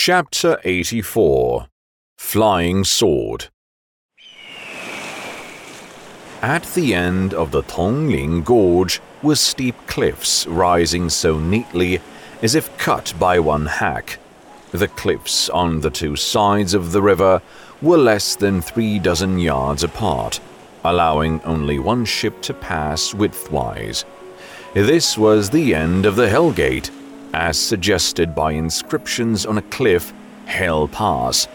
Chapter 84 Flying Sword At the end of the Tongling Gorge were steep cliffs rising so neatly as if cut by one hack. The cliffs on the two sides of the river were less than three dozen yards apart, allowing only one ship to pass widthwise. This was the end of the Hellgate, as suggested by inscriptions on a cliff, Hell Pass.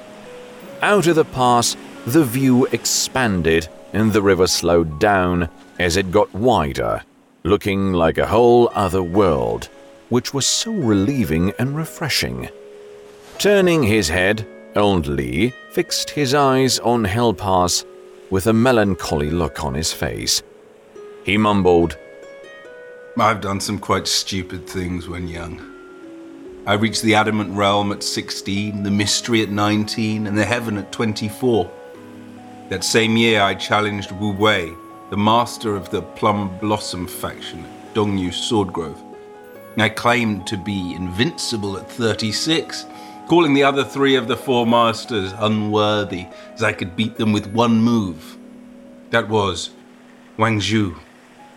Out of the pass, the view expanded and the river slowed down as it got wider, looking like a whole other world, which was so relieving and refreshing. Turning his head, old Li fixed his eyes on Hell Pass with a melancholy look on his face. He mumbled, I've done some quite stupid things when young. I reached the adamant realm at 16, the mystery at 19, and the heaven at 24. That same year, I challenged Wu Wei, the master of the Plum Blossom faction at Dongyu Swordgrove. I claimed to be invincible at 36, calling the other three of the four masters unworthy, as I could beat them with one move. That was Wang Zhu,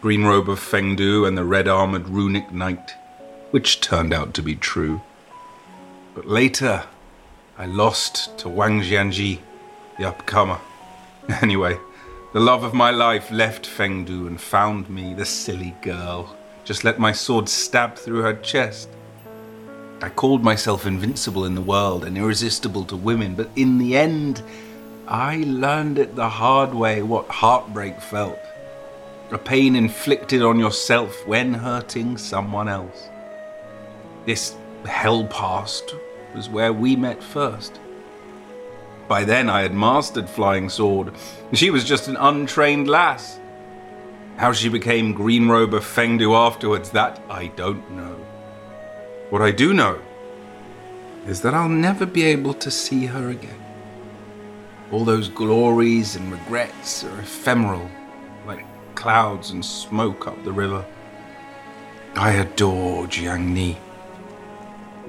Green Robe of Fengdu, and the Red Armored Runic Knight, which turned out to be true. But later, I lost to Wang Xianzhi, the upcomer. Anyway, the love of my life left Fengdu and found me, the silly girl. Just let my sword stab through her chest. I called myself invincible in the world and irresistible to women, but in the end, I learned it the hard way what heartbreak felt. A pain inflicted on yourself when hurting someone else. This Hell Pass was where we met first. By then, I had mastered Flying Sword. She was just an untrained lass. How she became Green Robe of Fengdu afterwards, that I don't know. What I do know is that I'll never be able to see her again. All those glories and regrets are ephemeral, like clouds and smoke up the river. I adore Jiang Ni.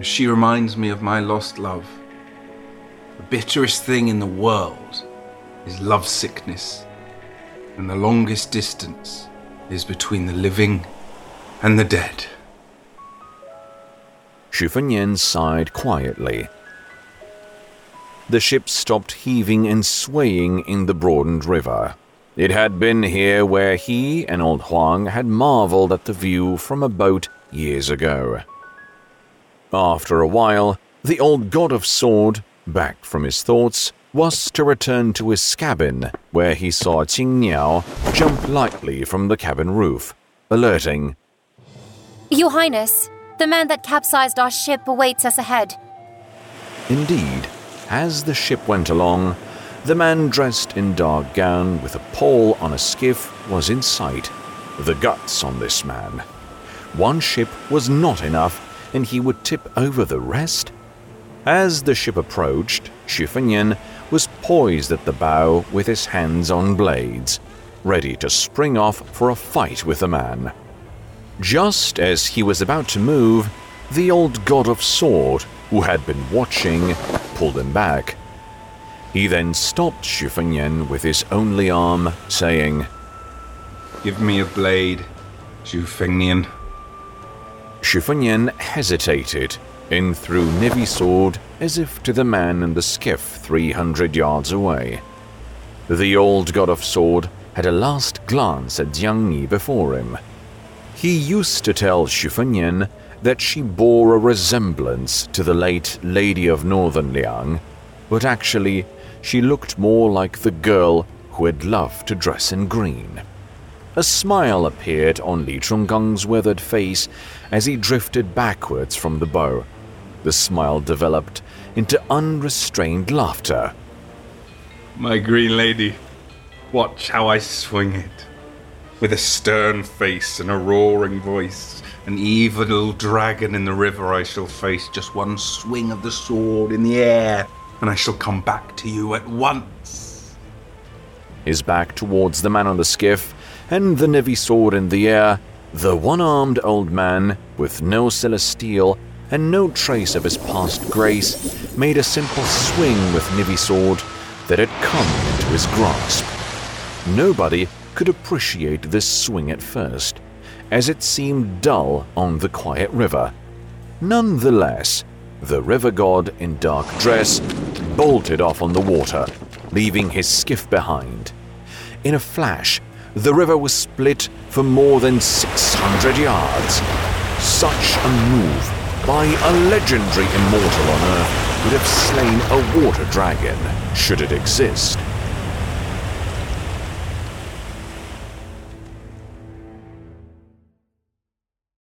She reminds me of my lost love. The bitterest thing in the world is love sickness, and the longest distance is between the living and the dead. Xu Fengnian sighed quietly. The ship stopped heaving and swaying in the broadened river. It had been here where he and old Huang had marveled at the view from a boat years ago. After a while, the old god of sword, back from his thoughts, was to return to his cabin, where he saw Qing Niao jump lightly from the cabin roof, alerting, Your Highness, the man that capsized our ship awaits us ahead. Indeed, as the ship went along, the man dressed in dark gown with a pole on a skiff was in sight. The guts on this man. One ship was not enough, and he would tip over the rest? As the ship approached, Fengnian was poised at the bow with his hands on blades, ready to spring off for a fight with the man. Just as he was about to move, the old god of sword, who had been watching, pulled him back. He then stopped Xu Fengnian with his only arm, saying, Give me a blade, Xu Fengnian. Xu Fengnian hesitated and threw Nivi sword as if to the man in the skiff 300 yards away. The old god of sword had a last glance at Jiang Ni before him. He used to tell Xu Fengnian that she bore a resemblance to the late Lady of Northern Liang, but actually she looked more like the girl who had loved to dress in green. A smile appeared on Li Chungang's weathered face as he drifted backwards from the bow. The smile developed into unrestrained laughter. My green lady, watch how I swing it. With a stern face and a roaring voice, an evil dragon in the river I shall face. Just one swing of the sword in the air, and I shall come back to you at once. His back towards the man on the skiff, and the Nivi sword in the air, the one armed old man, with no celestial, and no trace of his past grace, made a simple swing with Nivi sword that had come into his grasp. Nobody could appreciate this swing at first, as it seemed dull on the quiet river. Nonetheless, the river god in dark dress bolted off on the water, leaving his skiff behind. In a flash, the river was split for more than 600 yards. Such a move by a legendary immortal on Earth would have slain a water dragon, should it exist.